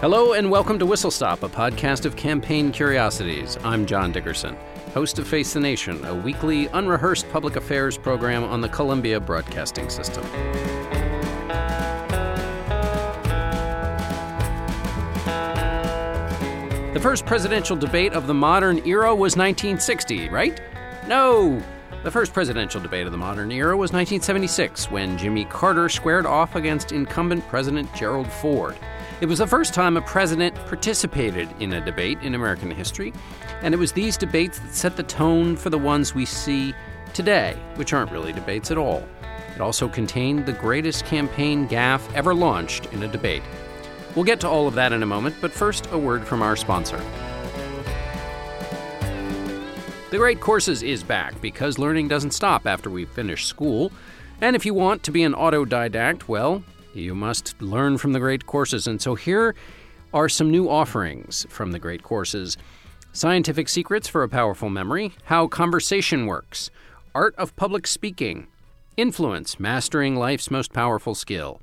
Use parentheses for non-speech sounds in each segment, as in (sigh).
Hello, and welcome to Whistle Stop, a podcast of campaign curiosities. I'm John Dickerson, host of Face the Nation, a weekly, unrehearsed public affairs program on the Columbia Broadcasting System. The first presidential debate of the modern era was 1960, right? No! The first presidential debate of the modern era was 1976, when Jimmy Carter squared off against incumbent President Gerald Ford. It was the first time a president participated in a debate in American history, and it was these debates that set the tone for the ones we see today, which aren't really debates at all. It also contained the greatest campaign gaffe ever launched in a debate. We'll get to all of that in a moment, but first, a word from our sponsor. The Great Courses is back because learning doesn't stop after we finish school. And if you want to be an autodidact, well, you must learn from the great courses. And so here are some new offerings from the great courses Scientific Secrets for a Powerful Memory, How Conversation Works, Art of Public Speaking, Influence, Mastering Life's Most Powerful Skill.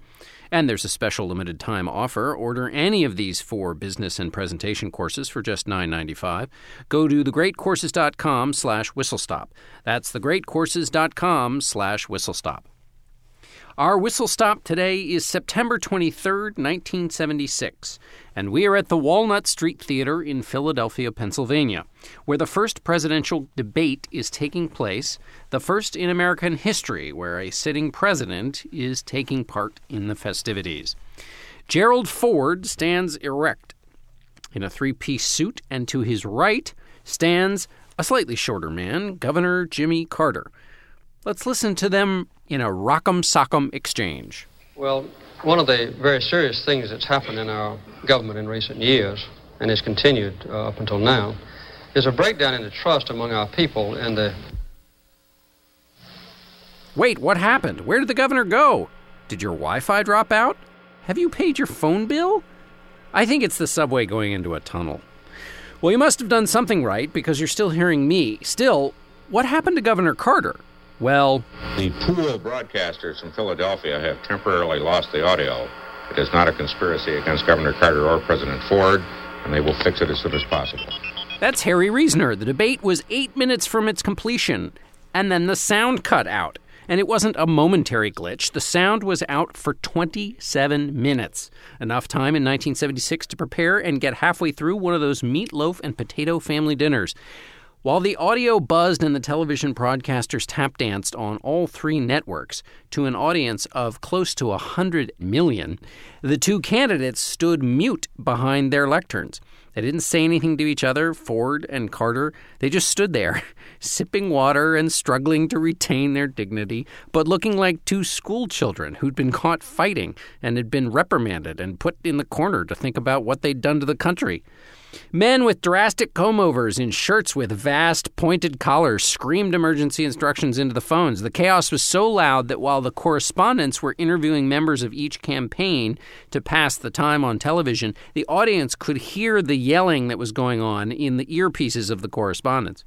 And there's a special limited time offer. Order any of these four business and presentation courses for just $9.95. Go to thegreatcourses.com slash whistlestop. That's thegreatcourses.com slash whistlestop. Our whistle stop today is September 23rd, 1976, and we are at the Walnut Street Theater in Philadelphia, Pennsylvania, where the first presidential debate is taking place, the first in American history where a sitting president is taking part in the festivities. Gerald Ford stands erect in a three piece suit, and to his right stands a slightly shorter man, Governor Jimmy Carter. Let's listen to them in a rock'em sock'em exchange. Well, one of the very serious things that's happened in our government in recent years, and has continued uh, up until now, is a breakdown in the trust among our people and the. Wait, what happened? Where did the governor go? Did your Wi Fi drop out? Have you paid your phone bill? I think it's the subway going into a tunnel. Well, you must have done something right because you're still hearing me. Still, what happened to Governor Carter? Well, the pool broadcasters from Philadelphia have temporarily lost the audio. It is not a conspiracy against Governor Carter or President Ford, and they will fix it as soon as possible. That's Harry Reasoner. The debate was eight minutes from its completion, and then the sound cut out. And it wasn't a momentary glitch. The sound was out for 27 minutes. Enough time in 1976 to prepare and get halfway through one of those meatloaf and potato family dinners. While the audio buzzed and the television broadcasters tap danced on all three networks to an audience of close to 100 million, the two candidates stood mute behind their lecterns. They didn't say anything to each other, Ford and Carter. They just stood there, (laughs) sipping water and struggling to retain their dignity, but looking like two school children who'd been caught fighting and had been reprimanded and put in the corner to think about what they'd done to the country. Men with drastic comb overs in shirts with vast pointed collars screamed emergency instructions into the phones. The chaos was so loud that while the correspondents were interviewing members of each campaign to pass the time on television, the audience could hear the yelling that was going on in the earpieces of the correspondents.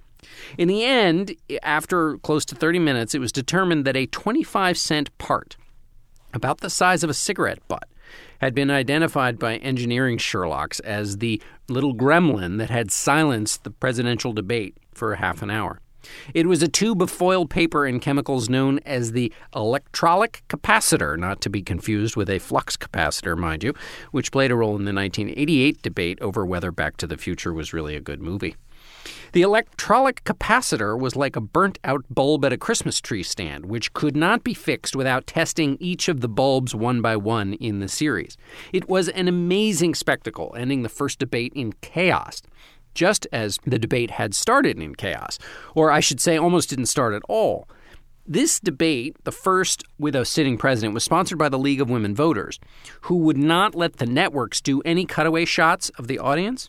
In the end, after close to 30 minutes, it was determined that a 25 cent part, about the size of a cigarette butt, had been identified by engineering Sherlocks as the little gremlin that had silenced the presidential debate for half an hour. It was a tube of foil paper and chemicals known as the electrolytic capacitor, not to be confused with a flux capacitor, mind you, which played a role in the 1988 debate over whether Back to the Future was really a good movie. The electrolytic capacitor was like a burnt out bulb at a Christmas tree stand, which could not be fixed without testing each of the bulbs one by one in the series. It was an amazing spectacle, ending the first debate in chaos just as the debate had started in chaos, or I should say, almost didn't start at all. This debate, the first with a sitting president, was sponsored by the League of Women Voters, who would not let the networks do any cutaway shots of the audience.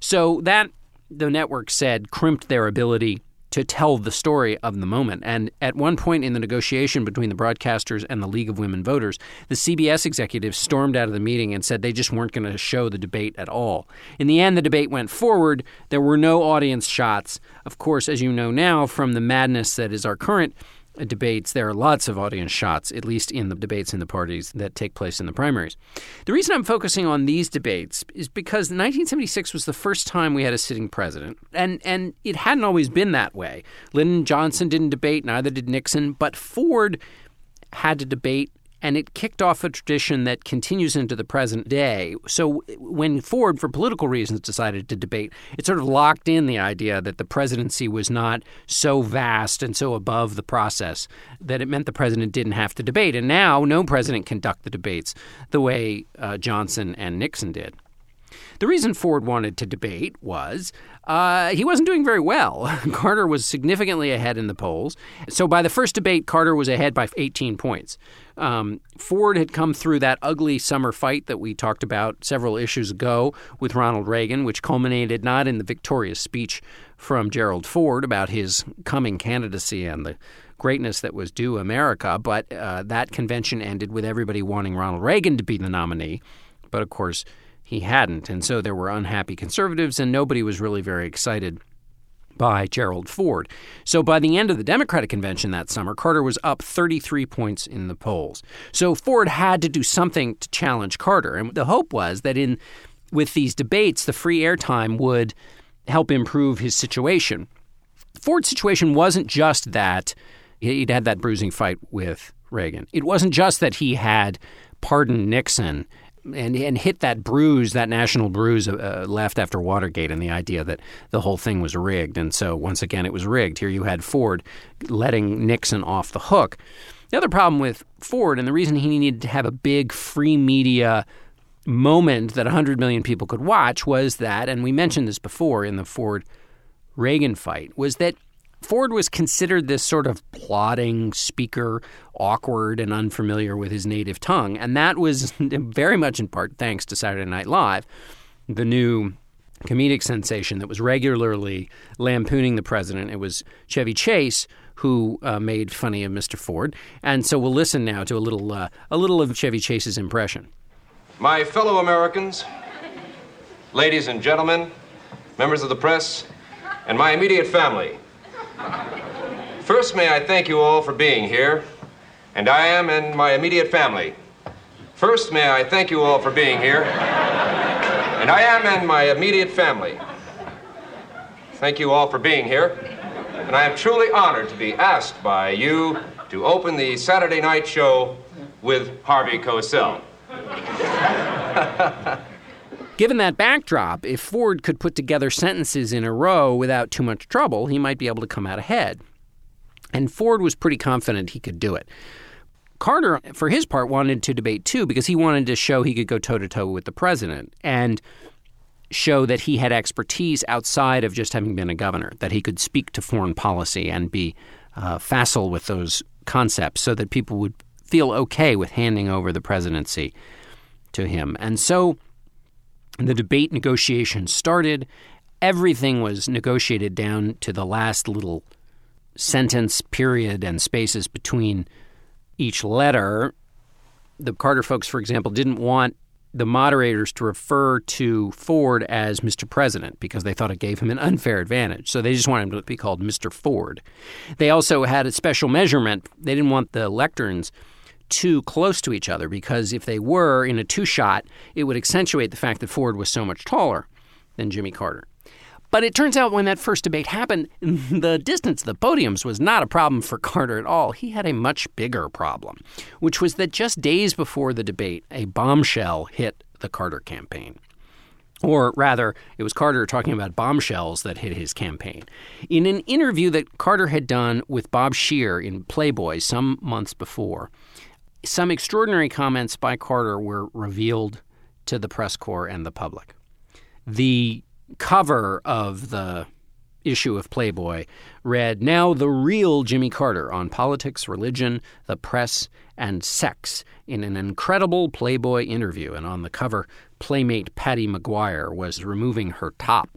So that, the network said, crimped their ability to tell the story of the moment. And at one point in the negotiation between the broadcasters and the League of Women Voters, the CBS executives stormed out of the meeting and said they just weren't going to show the debate at all. In the end, the debate went forward. There were no audience shots. Of course, as you know now from the madness that is our current Uh, debates, there are lots of audience shots, at least in the debates in the parties that take place in the primaries. The reason I'm focusing on these debates is because 1976 was the first time we had a sitting president, and, and it hadn't always been that way. Lyndon Johnson didn't debate, neither did Nixon, but Ford had to debate and it kicked off a tradition that continues into the present day. So when Ford, for political reasons, decided to debate, it sort of locked in the idea that the presidency was not so vast and so above the process that it meant the president didn't have to debate. And now no president conduct the debates the way uh, Johnson and Nixon did. The reason Ford wanted to debate was uh, he wasn't doing very well. (laughs) Carter was significantly ahead in the polls. So by the first debate, Carter was ahead by 18 points. Um, Ford had come through that ugly summer fight that we talked about several issues ago with Ronald Reagan, which culminated not in the victorious speech from Gerald Ford about his coming candidacy and the greatness that was due America, but uh, that convention ended with everybody wanting Ronald Reagan to be the nominee. But of course, he hadn't. And so there were unhappy conservatives, and nobody was really very excited by Gerald Ford. So by the end of the Democratic convention that summer, Carter was up 33 points in the polls. So Ford had to do something to challenge Carter. And the hope was that in with these debates, the free airtime would help improve his situation. Ford's situation wasn't just that he'd had that bruising fight with Reagan. It wasn't just that he had pardoned Nixon and and hit that bruise, that national bruise uh, left after Watergate, and the idea that the whole thing was rigged. And so once again, it was rigged. Here you had Ford letting Nixon off the hook. The other problem with Ford, and the reason he needed to have a big free media moment that 100 million people could watch, was that, and we mentioned this before in the Ford Reagan fight, was that Ford was considered this sort of plodding speaker, awkward and unfamiliar with his native tongue. And that was (laughs) very much in part thanks to Saturday Night Live, the new comedic sensation that was regularly lampooning the president. It was Chevy Chase who uh, made funny of Mr. Ford. And so we'll listen now to a little, uh, a little of Chevy Chase's impression. My fellow Americans, ladies and gentlemen, members of the press, and my immediate family. First, may I thank you all for being here, and I am and my immediate family. First, may I thank you all for being here, and I am and my immediate family. Thank you all for being here, and I am truly honored to be asked by you to open the Saturday night show with Harvey Cosell. (laughs) Given that backdrop, if Ford could put together sentences in a row without too much trouble, he might be able to come out ahead. And Ford was pretty confident he could do it. Carter, for his part, wanted to debate too because he wanted to show he could go toe to toe with the president and show that he had expertise outside of just having been a governor, that he could speak to foreign policy and be uh, facile with those concepts so that people would feel okay with handing over the presidency to him. And so the debate negotiations started. Everything was negotiated down to the last little sentence period and spaces between each letter. The Carter folks, for example, didn't want the moderators to refer to Ford as Mr. President because they thought it gave him an unfair advantage. So they just wanted him to be called Mr. Ford. They also had a special measurement. They didn't want the lecterns too close to each other because if they were in a two shot, it would accentuate the fact that Ford was so much taller than Jimmy Carter. But it turns out when that first debate happened, (laughs) the distance of the podiums was not a problem for Carter at all. He had a much bigger problem, which was that just days before the debate, a bombshell hit the Carter campaign. Or rather, it was Carter talking about bombshells that hit his campaign. In an interview that Carter had done with Bob Scheer in Playboy some months before, some extraordinary comments by Carter were revealed to the press corps and the public. The cover of the issue of Playboy read Now the Real Jimmy Carter on Politics, Religion, the Press, and Sex in an incredible Playboy interview. And on the cover, Playmate Patty McGuire was removing her top.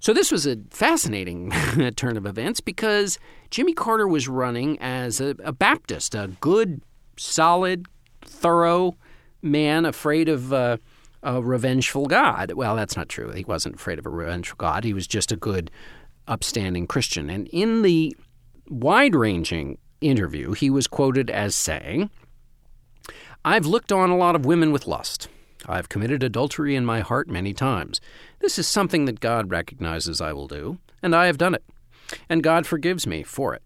So this was a fascinating (laughs) turn of events because Jimmy Carter was running as a, a Baptist, a good, solid, thorough man afraid of. Uh, a revengeful God. Well, that's not true. He wasn't afraid of a revengeful God. He was just a good, upstanding Christian. And in the wide ranging interview, he was quoted as saying, I've looked on a lot of women with lust. I've committed adultery in my heart many times. This is something that God recognizes I will do, and I have done it. And God forgives me for it.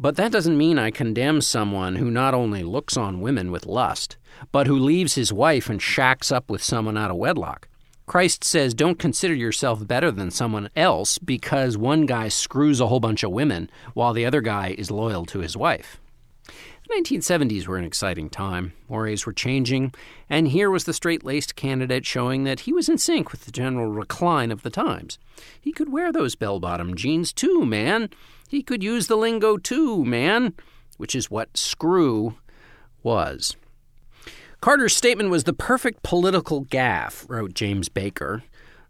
But that doesn't mean I condemn someone who not only looks on women with lust, but who leaves his wife and shacks up with someone out of wedlock. Christ says, don't consider yourself better than someone else because one guy screws a whole bunch of women while the other guy is loyal to his wife. The 1970s were an exciting time. Mores were changing, and here was the straight laced candidate showing that he was in sync with the general recline of the times. He could wear those bell bottom jeans too, man. He could use the lingo too, man, which is what screw was. Carter's statement was the perfect political gaffe, wrote James Baker,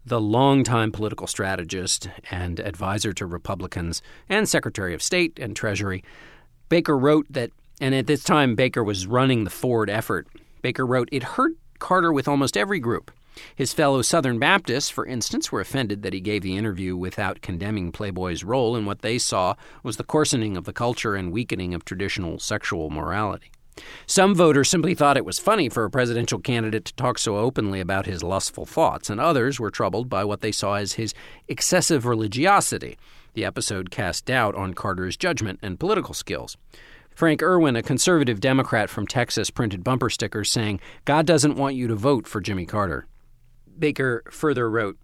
the longtime political strategist and advisor to Republicans and Secretary of State and Treasury. Baker wrote that, and at this time Baker was running the Ford effort. Baker wrote, It hurt Carter with almost every group. His fellow Southern Baptists, for instance, were offended that he gave the interview without condemning Playboy's role in what they saw was the coarsening of the culture and weakening of traditional sexual morality. Some voters simply thought it was funny for a presidential candidate to talk so openly about his lustful thoughts, and others were troubled by what they saw as his excessive religiosity. The episode cast doubt on Carter's judgment and political skills. Frank Irwin, a conservative Democrat from Texas, printed bumper stickers saying, God doesn't want you to vote for Jimmy Carter. Baker further wrote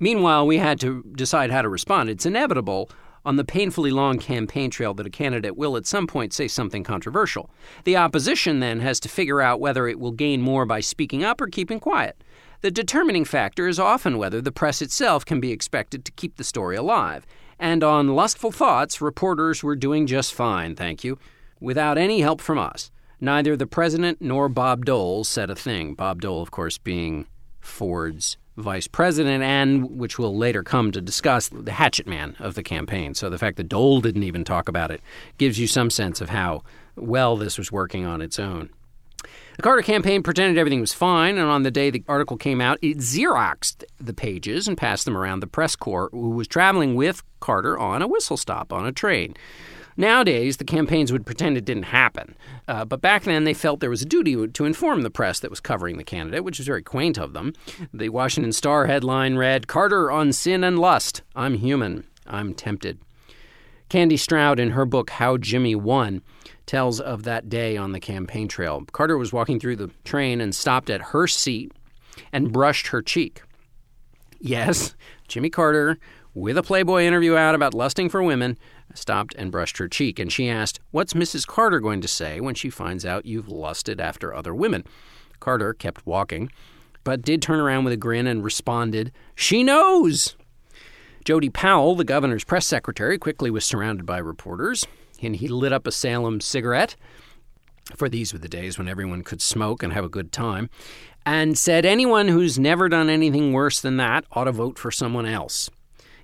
Meanwhile, we had to decide how to respond. It's inevitable on the painfully long campaign trail that a candidate will at some point say something controversial. The opposition then has to figure out whether it will gain more by speaking up or keeping quiet. The determining factor is often whether the press itself can be expected to keep the story alive. And on Lustful Thoughts, reporters were doing just fine, thank you, without any help from us. Neither the president nor Bob Dole said a thing. Bob Dole, of course, being Ford's vice president and, which we'll later come to discuss, the hatchet man of the campaign. So the fact that Dole didn't even talk about it gives you some sense of how well this was working on its own. The Carter campaign pretended everything was fine, and on the day the article came out, it Xeroxed the pages and passed them around the press corps, who was traveling with Carter on a whistle stop on a train. Nowadays, the campaigns would pretend it didn't happen. Uh, but back then, they felt there was a duty to inform the press that was covering the candidate, which was very quaint of them. The Washington Star headline read Carter on Sin and Lust. I'm human. I'm tempted. Kandy Stroud, in her book How Jimmy Won, tells of that day on the campaign trail. Carter was walking through the train and stopped at her seat and brushed her cheek. Yes, Jimmy Carter, with a Playboy interview out about lusting for women, stopped and brushed her cheek, and she asked, What's Mrs. Carter going to say when she finds out you've lusted after other women? Carter kept walking, but did turn around with a grin and responded, She knows! Jody Powell, the governor's press secretary, quickly was surrounded by reporters, and he lit up a Salem cigarette, for these were the days when everyone could smoke and have a good time, and said anyone who's never done anything worse than that ought to vote for someone else.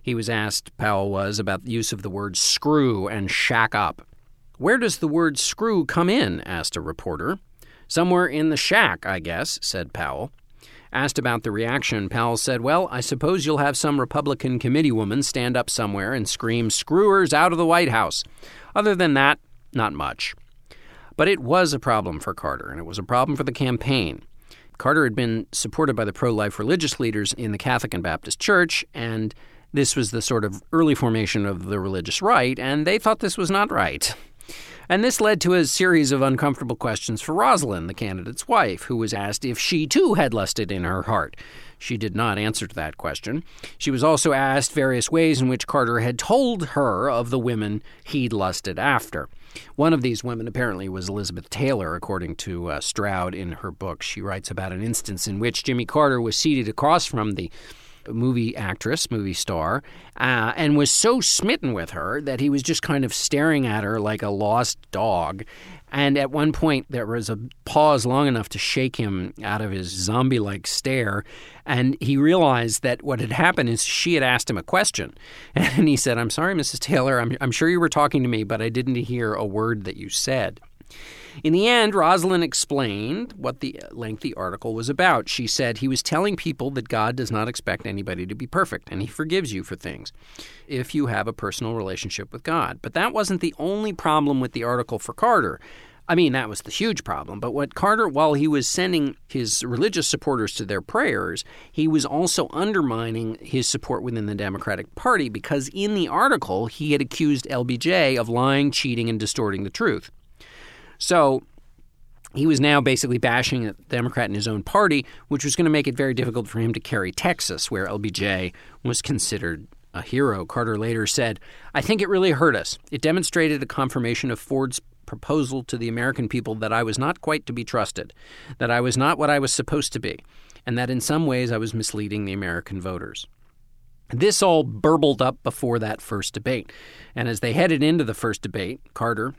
He was asked, Powell was, about the use of the word screw and shack up. Where does the word screw come in? asked a reporter. Somewhere in the shack, I guess, said Powell. Asked about the reaction, Powell said, Well, I suppose you'll have some Republican committee woman stand up somewhere and scream, Screwers out of the White House. Other than that, not much. But it was a problem for Carter, and it was a problem for the campaign. Carter had been supported by the pro life religious leaders in the Catholic and Baptist Church, and this was the sort of early formation of the religious right, and they thought this was not right. And this led to a series of uncomfortable questions for Rosalynn, the candidate's wife, who was asked if she too had lusted in her heart. She did not answer to that question. She was also asked various ways in which Carter had told her of the women he'd lusted after. One of these women apparently was Elizabeth Taylor, according to uh, Stroud in her book. She writes about an instance in which Jimmy Carter was seated across from the movie actress, movie star, uh, and was so smitten with her that he was just kind of staring at her like a lost dog. And at one point, there was a pause long enough to shake him out of his zombie like stare. And he realized that what had happened is she had asked him a question. (laughs) And he said, I'm sorry, Mrs. Taylor, I'm, I'm sure you were talking to me, but I didn't hear a word that you said. In the end, Rosalynn explained what the lengthy article was about. She said he was telling people that God does not expect anybody to be perfect, and he forgives you for things if you have a personal relationship with God. But that wasn't the only problem with the article for Carter. I mean, that was the huge problem. But what Carter, while he was sending his religious supporters to their prayers, he was also undermining his support within the Democratic Party because in the article, he had accused LBJ of lying, cheating, and distorting the truth. So he was now basically bashing a Democrat in his own party, which was going to make it very difficult for him to carry Texas, where LBJ was considered a hero. Carter later said, I think it really hurt us. It demonstrated a confirmation of Ford's proposal to the American people that I was not quite to be trusted, that I was not what I was supposed to be, and that in some ways I was misleading the American voters. This all burbled up before that first debate. And as they headed into the first debate, Carter,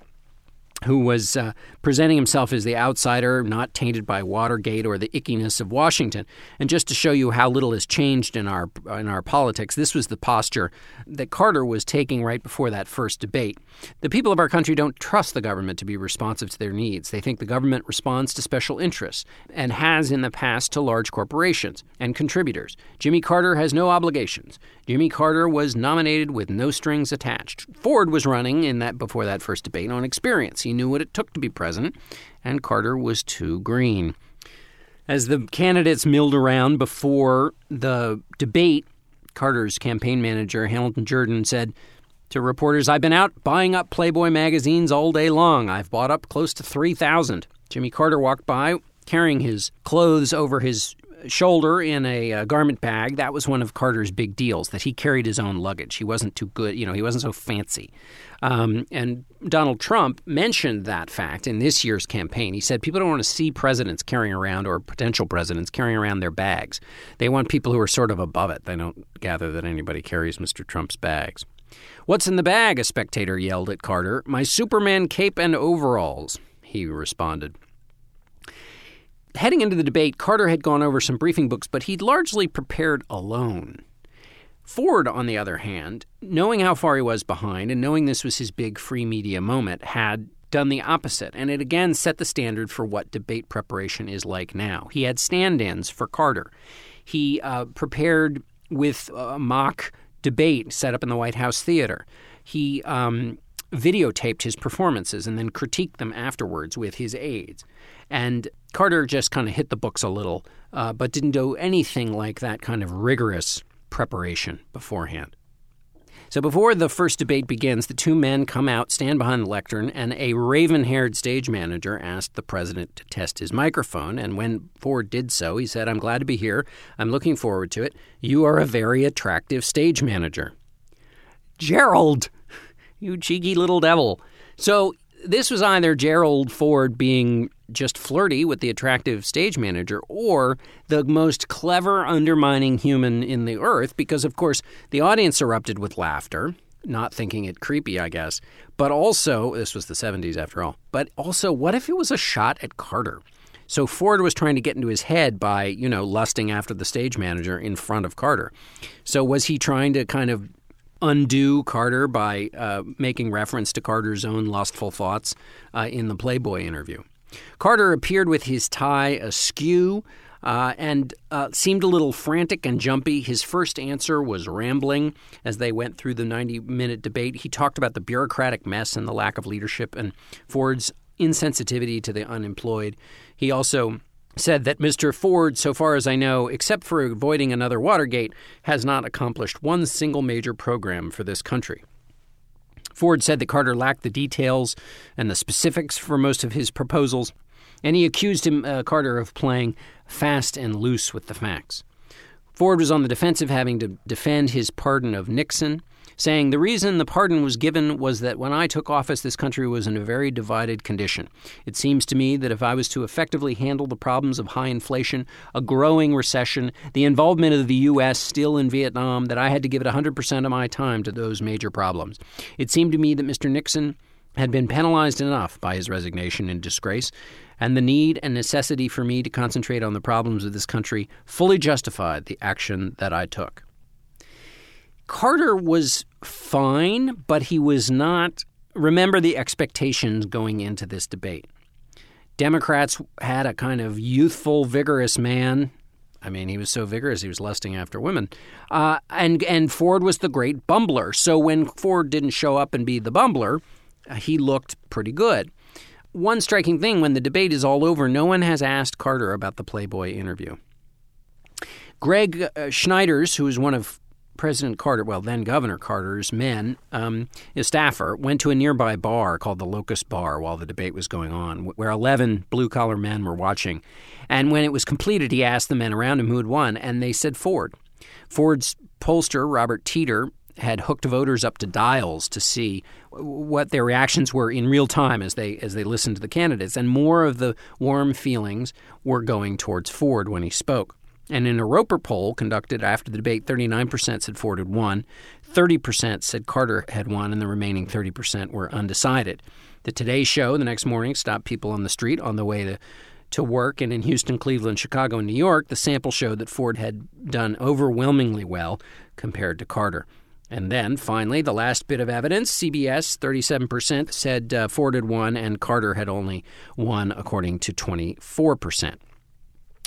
who was uh, presenting himself as the outsider, not tainted by Watergate or the ickiness of Washington. And just to show you how little has changed in our in our politics, this was the posture that Carter was taking right before that first debate. The people of our country don't trust the government to be responsive to their needs. They think the government responds to special interests and has in the past to large corporations and contributors. Jimmy Carter has no obligations. Jimmy Carter was nominated with no strings attached. Ford was running in that before that first debate on experience. He knew what it took to be president, and Carter was too green. As the candidates milled around before the debate, Carter's campaign manager, Hamilton Jordan, said to reporters, I've been out buying up Playboy magazines all day long. I've bought up close to 3,000. Jimmy Carter walked by carrying his clothes over his shoulder in a uh, garment bag. That was one of Carter's big deals that he carried his own luggage. He wasn't too good, you know, he wasn't so fancy. Um, and Donald Trump mentioned that fact in this year's campaign. He said people don't want to see presidents carrying around or potential presidents carrying around their bags. They want people who are sort of above it. They don't gather that anybody carries Mr. Trump's bags. What's in the bag? A spectator yelled at Carter. My Superman cape and overalls, he responded heading into the debate, Carter had gone over some briefing books, but he'd largely prepared alone. Ford, on the other hand, knowing how far he was behind and knowing this was his big free media moment, had done the opposite, and it again set the standard for what debate preparation is like now. He had stand ins for Carter. He uh, prepared with a mock debate set up in the White House theater. He um, videotaped his performances and then critiqued them afterwards with his aides. And Carter just kind of hit the books a little, uh, but didn't do anything like that kind of rigorous preparation beforehand. So before the first debate begins, the two men come out, stand behind the lectern, and a raven haired stage manager asked the president to test his microphone. And when Ford did so, he said, I'm glad to be here. I'm looking forward to it. You are a very attractive stage manager. Gerald, you cheeky little devil. So this was either Gerald Ford being just flirty with the attractive stage manager or the most clever, undermining human in the earth, because, of course, the audience erupted with laughter, not thinking it creepy, I guess. But also, this was the 70s after all, but also, what if it was a shot at Carter? So Ford was trying to get into his head by, you know, lusting after the stage manager in front of Carter. So was he trying to kind of undo Carter by uh, making reference to Carter's own lustful thoughts uh, in the Playboy interview. Carter appeared with his tie askew. Uh, and uh, seemed a little frantic and jumpy. His first answer was rambling as they went through the 90 minute debate. He talked about the bureaucratic mess and the lack of leadership and Ford's insensitivity to the unemployed. He also said that Mr. Ford, so far as I know, except for avoiding another Watergate, has not accomplished one single major program for this country. Ford said that Carter lacked the details and the specifics for most of his proposals, and he accused him, uh, Carter of playing fast and loose with the facts. Ford was on the defensive, having to defend his pardon of Nixon. Saying the reason the pardon was given was that when I took office, this country was in a very divided condition. It seems to me that if I was to effectively handle the problems of high inflation, a growing recession, the involvement of the U.S. still in Vietnam, that I had to give it 100% of my time to those major problems. It seemed to me that Mr. Nixon had been penalized enough by his resignation and disgrace, and the need and necessity for me to concentrate on the problems of this country fully justified the action that I took. Carter was fine, but he was not. Remember the expectations going into this debate. Democrats had a kind of youthful, vigorous man. I mean, he was so vigorous, he was lusting after women. Uh, and, and Ford was the great bumbler. So when Ford didn't show up and be the bumbler, uh, he looked pretty good. One striking thing when the debate is all over, no one has asked Carter about the Playboy interview. Greg uh, Schneiders, who is one of President Carter, well, then Governor Carter's men, um, his staffer, went to a nearby bar called the Locust Bar while the debate was going on, where 11 blue collar men were watching. And when it was completed, he asked the men around him who had won, and they said Ford. Ford's pollster, Robert Teeter, had hooked voters up to dials to see what their reactions were in real time as they as they listened to the candidates and more of the warm feelings were going towards Ford when he spoke. And in a Roper poll conducted after the debate, 39% said Ford had won, 30% said Carter had won, and the remaining 30% were undecided. The Today Show the next morning stopped people on the street on the way to, to work, and in Houston, Cleveland, Chicago, and New York, the sample showed that Ford had done overwhelmingly well compared to Carter. And then, finally, the last bit of evidence CBS, 37% said uh, Ford had won, and Carter had only won, according to 24%.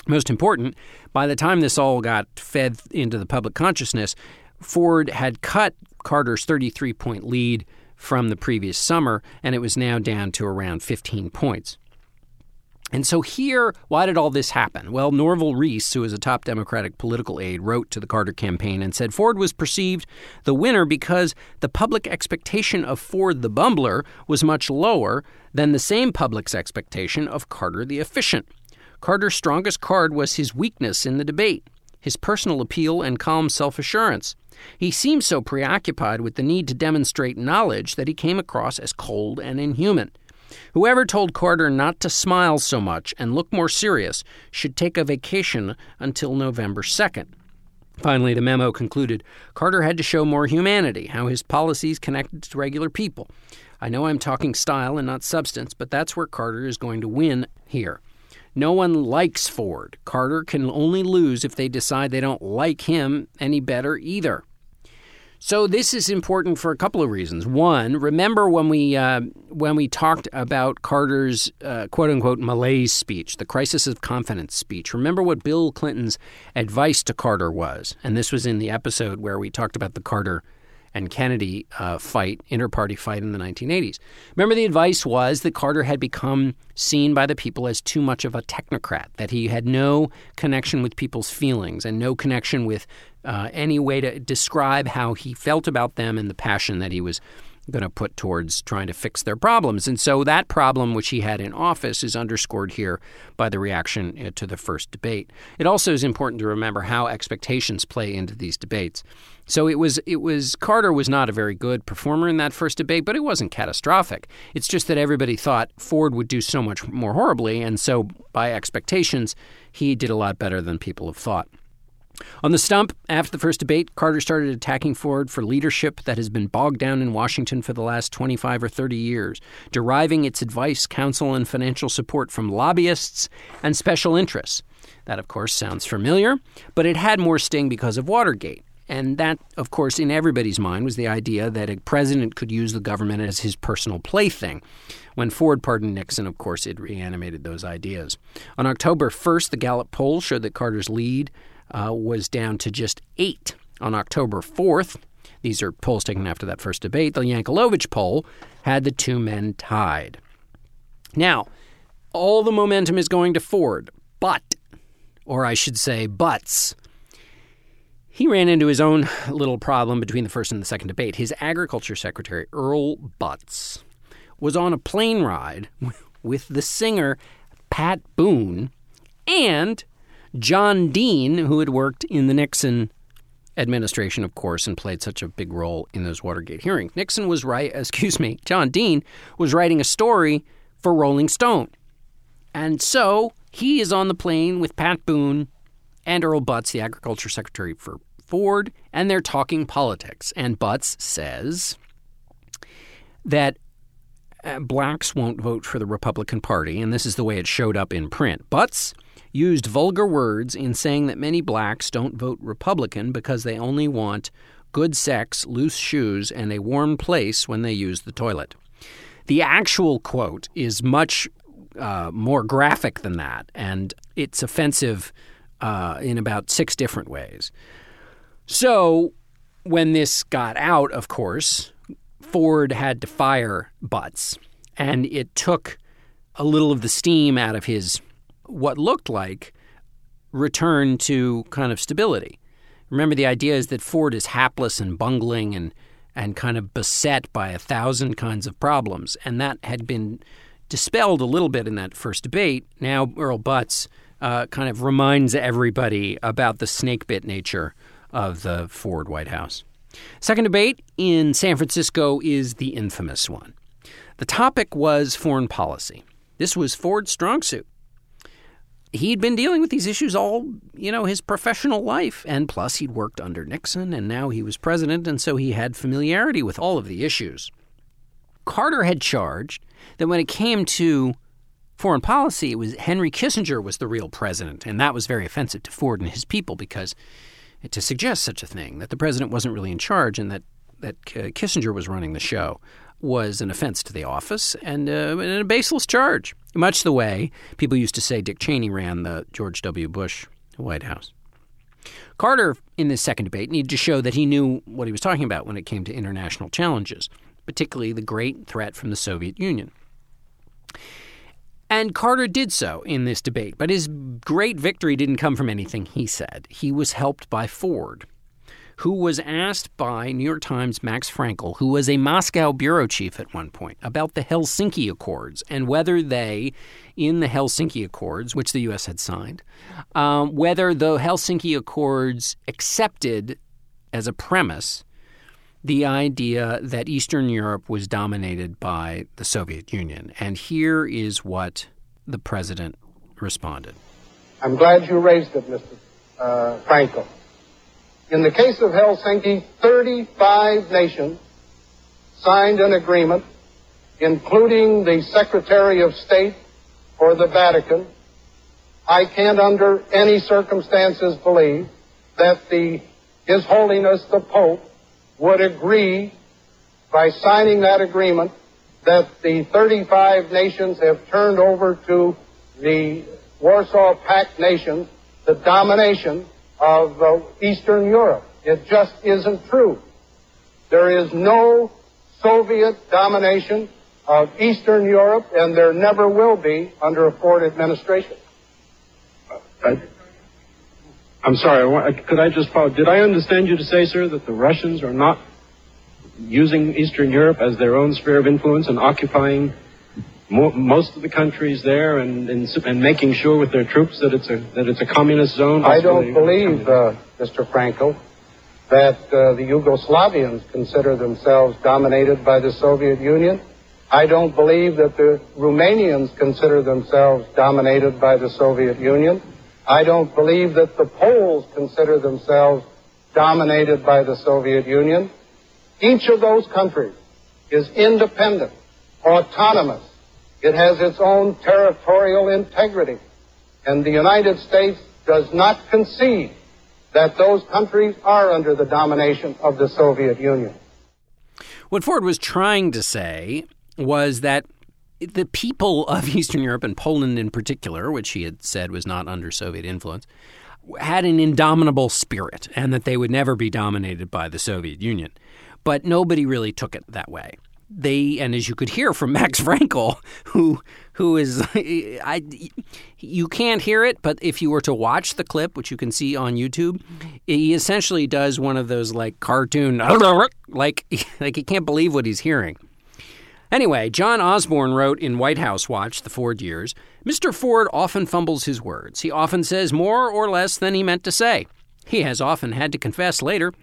Most important, by the time this all got fed into the public consciousness, Ford had cut Carter's 33 point lead from the previous summer, and it was now down to around 15 points. And so, here, why did all this happen? Well, Norval Reese, who is a top Democratic political aide, wrote to the Carter campaign and said Ford was perceived the winner because the public expectation of Ford the bumbler was much lower than the same public's expectation of Carter the efficient. Carter's strongest card was his weakness in the debate, his personal appeal and calm self assurance. He seemed so preoccupied with the need to demonstrate knowledge that he came across as cold and inhuman. Whoever told Carter not to smile so much and look more serious should take a vacation until November 2nd. Finally, the memo concluded Carter had to show more humanity, how his policies connected to regular people. I know I'm talking style and not substance, but that's where Carter is going to win here. No one likes Ford. Carter can only lose if they decide they don't like him any better either. So this is important for a couple of reasons. One, remember when we uh, when we talked about Carter's uh, quote unquote malaise speech, the crisis of confidence speech. Remember what Bill Clinton's advice to Carter was, and this was in the episode where we talked about the Carter and Kennedy uh, fight, inter-party fight in the 1980s. Remember, the advice was that Carter had become seen by the people as too much of a technocrat, that he had no connection with people's feelings and no connection with uh, any way to describe how he felt about them and the passion that he was going to put towards trying to fix their problems. And so that problem, which he had in office, is underscored here by the reaction uh, to the first debate. It also is important to remember how expectations play into these debates. So it was it was Carter was not a very good performer in that first debate, but it wasn't catastrophic. It's just that everybody thought Ford would do so much more horribly, and so by expectations, he did a lot better than people have thought. On the stump, after the first debate, Carter started attacking Ford for leadership that has been bogged down in Washington for the last 25 or 30 years, deriving its advice, counsel, and financial support from lobbyists and special interests. That, of course, sounds familiar, but it had more sting because of Watergate. And that, of course, in everybody's mind was the idea that a president could use the government as his personal plaything. When Ford pardoned Nixon, of course, it reanimated those ideas. On October 1st, the Gallup poll showed that Carter's lead uh, was down to just eight. On October 4th, these are polls taken after that first debate, the Yankelovich poll had the two men tied. Now, all the momentum is going to Ford, but, or I should say, buts, he ran into his own little problem between the first and the second debate. His agriculture secretary, Earl Butz, was on a plane ride (laughs) with the singer Pat Boone and John Dean, who had worked in the Nixon administration, of course, and played such a big role in those Watergate hearings. Nixon was right, (laughs) excuse me, John Dean was writing a story for Rolling Stone. And so he is on the plane with Pat Boone and Earl Butz, the agriculture secretary for Ford, and they're talking politics. And Butz says that uh, blacks won't vote for the Republican Party, and this is the way it showed up in print. Butz used vulgar words in saying that many blacks don't vote Republican because they only want good sex, loose shoes, and a warm place when they use the toilet. The actual quote is much uh, more graphic than that, and it's offensive uh, in about six different ways. So, when this got out, of course, Ford had to fire Butz, and it took a little of the steam out of his what looked like return to kind of stability. Remember, the idea is that Ford is hapless and bungling and and kind of beset by a thousand kinds of problems, and that had been dispelled a little bit in that first debate. Now Earl Butz uh, kind of reminds everybody about the snakebit nature of the Ford White House. Second debate in San Francisco is the infamous one. The topic was foreign policy. This was Ford's strong suit he'd been dealing with these issues all, you know, his professional life. And plus, he'd worked under Nixon, and now he was president, and so he had familiarity with all of the issues. Carter had charged that when it came to foreign policy, it was Henry Kissinger was the real president, and that was very offensive to Ford and his people because to suggest such a thing that the president wasn't really in charge and that that uh, Kissinger was running the show was an offense to the office and, uh, and a baseless charge, much the way people used to say Dick Cheney ran the George W. Bush White House. Carter, in this second debate, needed to show that he knew what he was talking about when it came to international challenges, particularly the great threat from the Soviet Union. And Carter did so in this debate, but his great victory didn't come from anything he said. He was helped by Ford who was asked by New York Times Max Frankel, who was a Moscow bureau chief at one point, about the Helsinki Accords and whether they, in the Helsinki Accords, which the U.S. had signed, um, whether the Helsinki Accords accepted as a premise the idea that Eastern Europe was dominated by the Soviet Union. And here is what the president responded. I'm glad you raised it, Mr. Uh, Frankel. In the case of Helsinki, 35 nations signed an agreement, including the Secretary of State for the Vatican. I can't under any circumstances believe that the His Holiness the Pope would agree by signing that agreement that the 35 nations have turned over to the Warsaw Pact nations the domination of uh, Eastern Europe. It just isn't true. There is no Soviet domination of Eastern Europe, and there never will be under a Ford administration. I, am sorry, could I just follow? Did I understand you to say, sir, that the Russians are not using Eastern Europe as their own sphere of influence and occupying most of the countries there and, and, and making sure with their troops that it's a that it's a communist zone? I don't believe, uh, Mr. Frankel, that uh, the Yugoslavians consider themselves dominated by the Soviet Union. I don't believe that the Romanians consider themselves dominated by the Soviet Union. I don't believe that the Poles consider themselves dominated by the Soviet Union. Each of those countries is independent, autonomous, it has its own territorial integrity. And the United States does not concede that those countries are under the domination of the Soviet Union. What Ford was trying to say was that the people of (laughs) Eastern Europe and Poland in particular, which he had said was not under Soviet influence, had an indomitable spirit and that they would never be dominated by the Soviet Union. But nobody really took it that way they and as you could hear from (laughs) Max Frankel, who who is I you can't hear it, but if you were to watch the clip, which you can see on YouTube, he essentially does one of those like cartoon (laughs) like like he can't believe what he's hearing. Anyway, John Osborne wrote in White House Watch, the Ford years, Mr. Ford often fumbles his words. He often says more or less than he meant to say. He has often had to confess later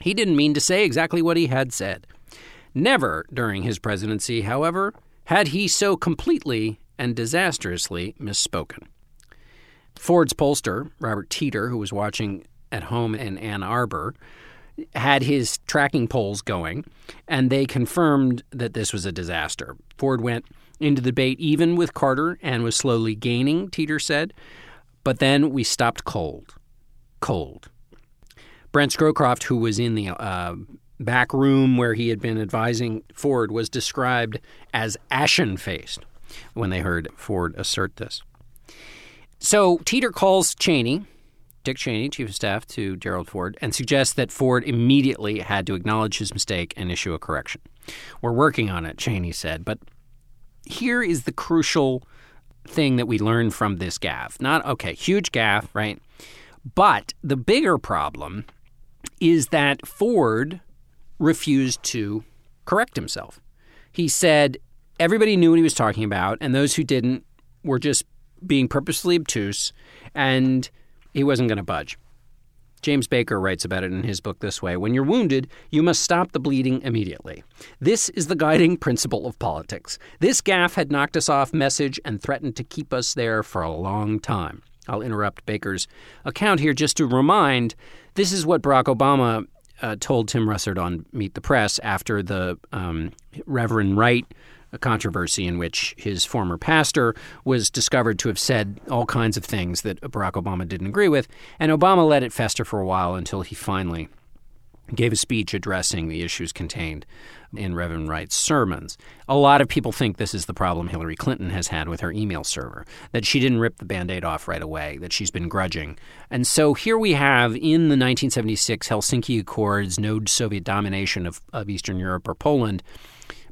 he didn't mean to say exactly what he had said. Never during his presidency, however, had he so completely and disastrously misspoken. Ford's pollster, Robert Teeter, who was watching at home in Ann Arbor, had his tracking polls going, and they confirmed that this was a disaster. Ford went into the debate even with Carter and was slowly gaining, Teeter said, but then we stopped cold. Cold. Brent Scowcroft, who was in the uh, back room where he had been advising Ford, was described as ashen faced when they heard Ford assert this. So Teeter calls Cheney, Dick Cheney, chief of staff to Gerald Ford, and suggests that Ford immediately had to acknowledge his mistake and issue a correction. We're working on it, Cheney said, but here is the crucial thing that we learn from this gaffe. Not okay, huge gaffe, right? But the bigger problem is that Ford refused to correct himself. He said everybody knew what he was talking about, and those who didn't were just being purposely obtuse, and he wasn't going to budge. James Baker writes about it in his book this way When you're wounded, you must stop the bleeding immediately. This is the guiding principle of politics. This gaffe had knocked us off message and threatened to keep us there for a long time. I'll interrupt Baker's account here just to remind this is what Barack Obama uh, told Tim Russert on Meet the Press after the um, Reverend Wright controversy in which his former pastor was discovered to have said all kinds of things that Barack Obama didn't agree with. And Obama let it fester for a while until he finally gave a speech addressing the issues contained in Reverend Wright's sermons. A lot of people think this is the problem Hillary Clinton has had with her email server, that she didn't rip the band aid off right away, that she's been grudging. And so here we have in the 1976 Helsinki Accords, no Soviet domination of, of Eastern Europe or Poland.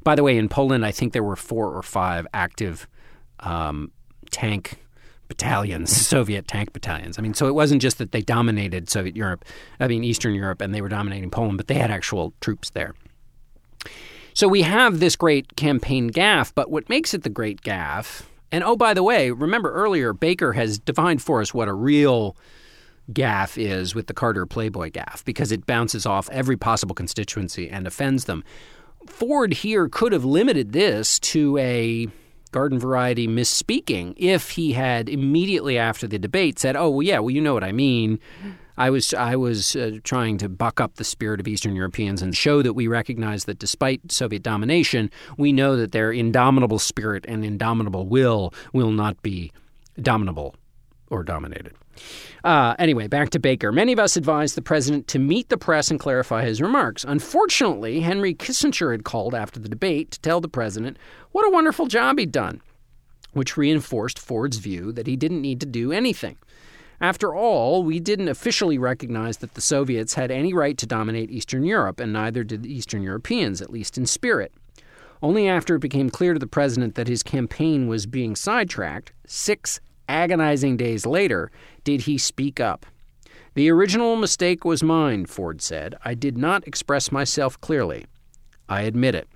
By the way, in Poland, I think there were four or five active um, tank battalions, Soviet tank battalions. I mean, so it wasn't just that they dominated Soviet Europe, I mean, Eastern Europe, and they were dominating Poland, but they had actual troops there. So we have this great campaign gaffe, but what makes it the great gaffe, and oh, by the way, remember earlier, Baker has defined for us what a real gaffe is with the Carter Playboy gaffe because it bounces off every possible constituency and offends them. Ford here could have limited this to a garden variety misspeaking if he had immediately after the debate said, "Oh, well, yeah, well, you know what I mean." I was I was uh, trying to buck up the spirit of Eastern Europeans and show that we recognize that despite Soviet domination, we know that their indomitable spirit and indomitable will will not be dominable or dominated. Uh, anyway, back to Baker. Many of us advised the president to meet the press and clarify his remarks. Unfortunately, Henry Kissinger had called after the debate to tell the president what a wonderful job he'd done, which reinforced Ford's view that he didn't need to do anything. After all, we didn't officially recognize that the Soviets had any right to dominate Eastern Europe, and neither did the Eastern Europeans, at least in spirit. Only after it became clear to the president that his campaign was being sidetracked, six agonizing days later, did he speak up. The original mistake was mine, Ford said. I did not express myself clearly. I admit it.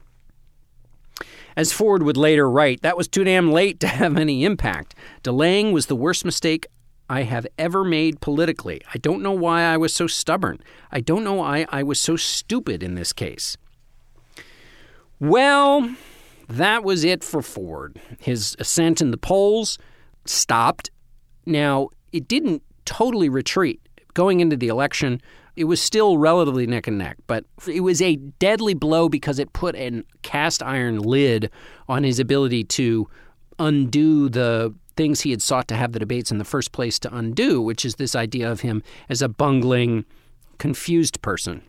As Ford would later write, that was too damn late to have any impact. Delaying was the worst mistake I have ever made politically. I don't know why I was so stubborn. I don't know why I was so stupid in this case. Well, that was it for Ford. His ascent in the polls stopped. Now, it didn't totally retreat. Going into the election, it was still relatively neck and neck, but it was a deadly blow because it put a cast iron lid on his ability to undo the things he had sought to have the debates in the first place to undo, which is this idea of him as a bungling, confused person.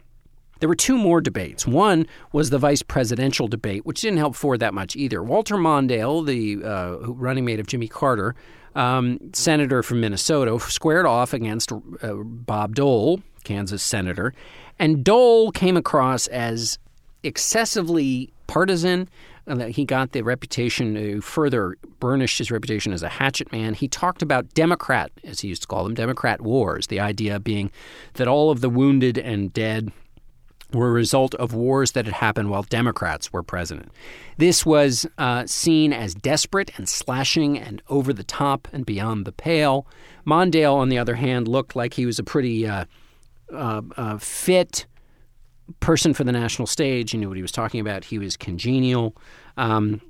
There were two more debates. One was the vice presidential debate, which didn't help Ford that much either. Walter Mondale, the uh, running mate of Jimmy Carter, um, senator from Minnesota, squared off against uh, Bob Dole, Kansas senator, and Dole came across as excessively partisan. He got the reputation to further burnished his reputation as a hatchet man. He talked about Democrat, as he used to call them, Democrat wars, the idea being that all of the wounded and dead were a result of wars that had happened while Democrats were president. This was uh, seen as desperate and slashing and over the top and beyond the pale. Mondale, on the other hand, looked like he was a pretty uh, uh, uh fit person for the national stage. He knew what he was talking about. He was congenial. Um,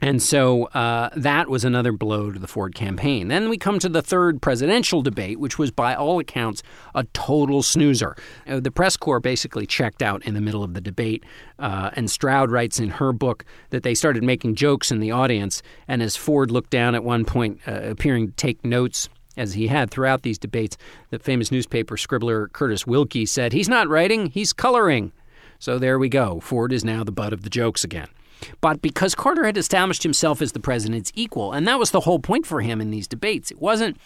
and so uh, that was another blow to the Ford campaign. Then we come to the third presidential debate, which was, by all accounts, a total snoozer. Uh, the press corps basically checked out in the middle of the debate. Uh, and Stroud writes in her book that they started making jokes in the audience. And as Ford looked down at one point, uh, appearing to take notes, as he had throughout these debates, the famous newspaper scribbler Curtis Wilkie said, He's not writing, he's coloring. So there we go. Ford is now the butt of the jokes again. But because Carter had established himself as the president's equal, and that was the whole point for him in these debates, it wasn't,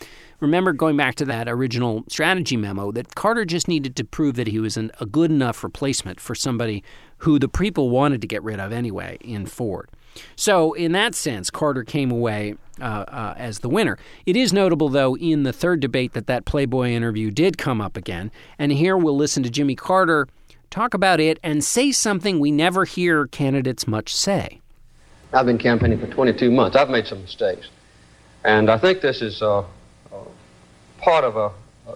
remember going back to that original strategy memo, that Carter just needed to prove that he was an, a good enough replacement for somebody who the people wanted to get rid of anyway in Ford. So, in that sense, Carter came away uh, uh, as the winner. It is notable, though, in the third debate that that Playboy interview did come up again. And here we'll listen to Jimmy Carter talk about it, and say something we never hear candidates much say. I've been campaigning for 22 months. I've made some mistakes. And I think this is uh, uh, part of, a,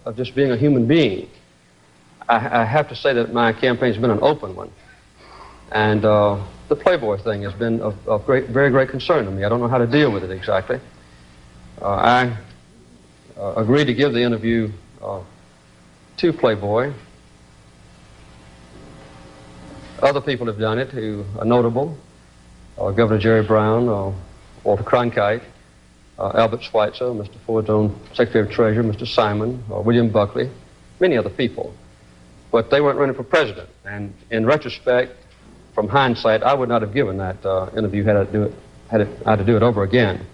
of just being a human being. I, I, have to say that my campaign's been an open one. And uh, the Playboy thing has been of, of, great, very great concern to me. I don't know how to deal with it exactly. Uh, I uh, agreed to give the interview uh, to Playboy other people have done it who are notable. Uh, Governor Jerry Brown, uh, Walter Cronkite, uh, Albert Schweitzer, Mr. Ford's own Secretary of Treasury, Mr. Simon, uh, William Buckley, many other people. But they weren't running for president. And in retrospect, from hindsight, I would not have given that uh, interview had I, do it, had it, had to do it over again.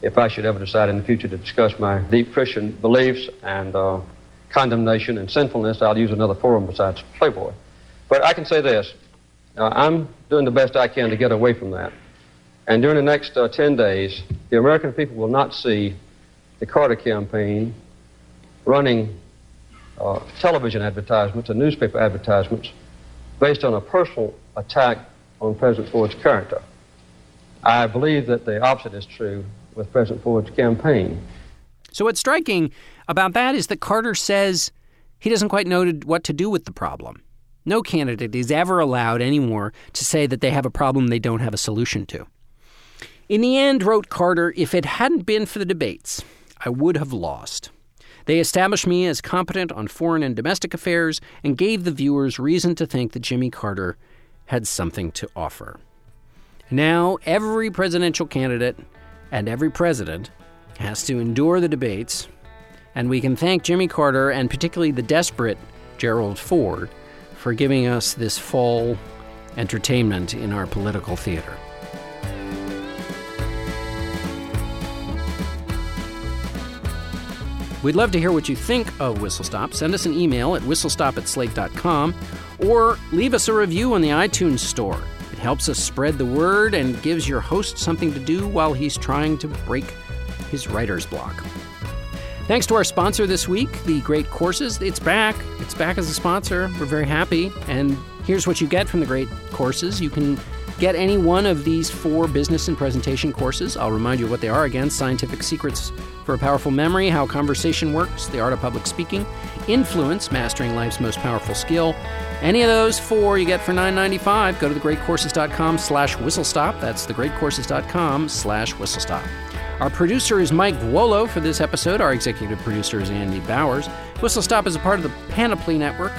If I should ever decide in the future to discuss my deep Christian beliefs and uh, condemnation and sinfulness, I'll use another forum besides Playboy. But I can say this uh, I'm doing the best I can to get away from that. And during the next uh, 10 days, the American people will not see the Carter campaign running uh, television advertisements and newspaper advertisements based on a personal attack on President Ford's character. I believe that the opposite is true with President Ford's campaign. So, what's striking about that is that Carter says he doesn't quite know what to do with the problem. No candidate is ever allowed anymore to say that they have a problem they don't have a solution to. In the end, wrote Carter, if it hadn't been for the debates, I would have lost. They established me as competent on foreign and domestic affairs and gave the viewers reason to think that Jimmy Carter had something to offer. Now, every presidential candidate and every president has to endure the debates, and we can thank Jimmy Carter and particularly the desperate Gerald Ford for giving us this fall entertainment in our political theater. We'd love to hear what you think of Whistle Stop. Send us an email at whistlestop at slate.com or leave us a review on the iTunes Store. It helps us spread the word and gives your host something to do while he's trying to break his writer's block. Thanks to our sponsor this week, The Great Courses. It's back. It's back as a sponsor. We're very happy. And here's what you get from The Great Courses. You can get any one of these four business and presentation courses. I'll remind you what they are again Scientific Secrets for a Powerful Memory, How Conversation Works, The Art of Public Speaking, Influence, Mastering Life's Most Powerful Skill. Any of those four you get for $9.95. Go to thegreatcourses.com slash whistlestop. That's thegreatcourses.com slash whistlestop. Our producer is Mike Vuolo for this episode. Our executive producer is Andy Bowers. Whistle Stop is a part of the Panoply Network.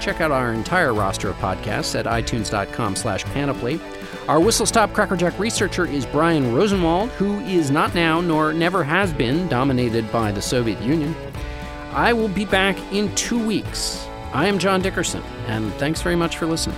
Check out our entire roster of podcasts at itunes.com slash panoply. Our Whistle Stop Crackerjack researcher is Brian Rosenwald, who is not now nor never has been dominated by the Soviet Union. I will be back in two weeks. I am John Dickerson, and thanks very much for listening.